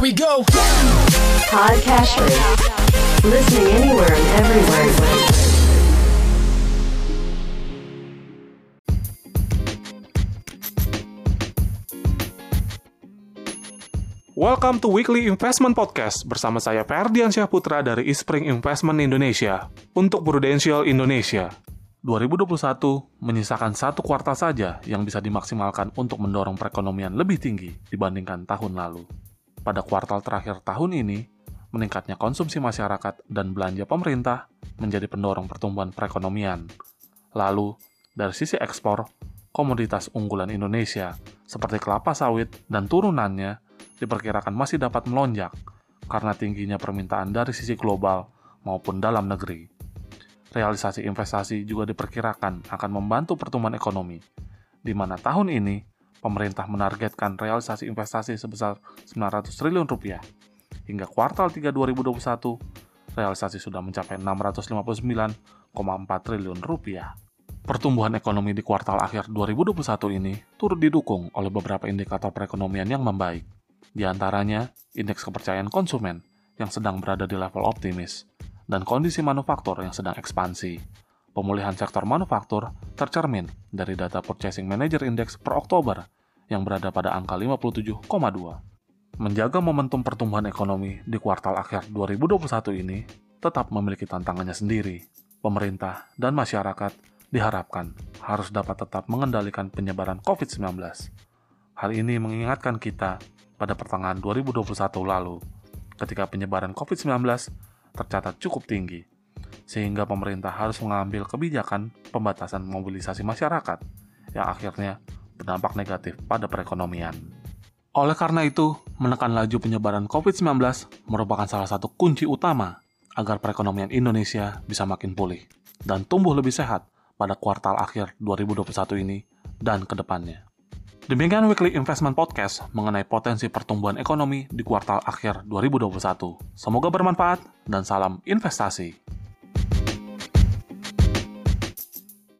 Here we go. Podcasters. Listening anywhere and everywhere. Welcome to Weekly Investment Podcast bersama saya Ferdian Syahputra dari Ispring Investment Indonesia untuk Prudential Indonesia. 2021 menyisakan satu kuartal saja yang bisa dimaksimalkan untuk mendorong perekonomian lebih tinggi dibandingkan tahun lalu. Pada kuartal terakhir tahun ini, meningkatnya konsumsi masyarakat dan belanja pemerintah menjadi pendorong pertumbuhan perekonomian. Lalu, dari sisi ekspor, komoditas unggulan Indonesia seperti kelapa sawit dan turunannya diperkirakan masih dapat melonjak karena tingginya permintaan dari sisi global maupun dalam negeri. Realisasi investasi juga diperkirakan akan membantu pertumbuhan ekonomi, di mana tahun ini pemerintah menargetkan realisasi investasi sebesar 900 triliun rupiah. Hingga kuartal 3 2021, realisasi sudah mencapai 659,4 triliun rupiah. Pertumbuhan ekonomi di kuartal akhir 2021 ini turut didukung oleh beberapa indikator perekonomian yang membaik, di antaranya, indeks kepercayaan konsumen yang sedang berada di level optimis, dan kondisi manufaktur yang sedang ekspansi. Pemulihan sektor manufaktur tercermin dari data Purchasing Manager Index per Oktober yang berada pada angka 57,2. Menjaga momentum pertumbuhan ekonomi di kuartal akhir 2021 ini tetap memiliki tantangannya sendiri. Pemerintah dan masyarakat diharapkan harus dapat tetap mengendalikan penyebaran COVID-19. Hal ini mengingatkan kita pada pertengahan 2021 lalu, ketika penyebaran COVID-19 tercatat cukup tinggi, sehingga pemerintah harus mengambil kebijakan pembatasan mobilisasi masyarakat yang akhirnya berdampak negatif pada perekonomian. Oleh karena itu, menekan laju penyebaran COVID-19 merupakan salah satu kunci utama agar perekonomian Indonesia bisa makin pulih dan tumbuh lebih sehat pada kuartal akhir 2021 ini dan ke depannya. Demikian Weekly Investment Podcast mengenai potensi pertumbuhan ekonomi di kuartal akhir 2021. Semoga bermanfaat dan salam investasi.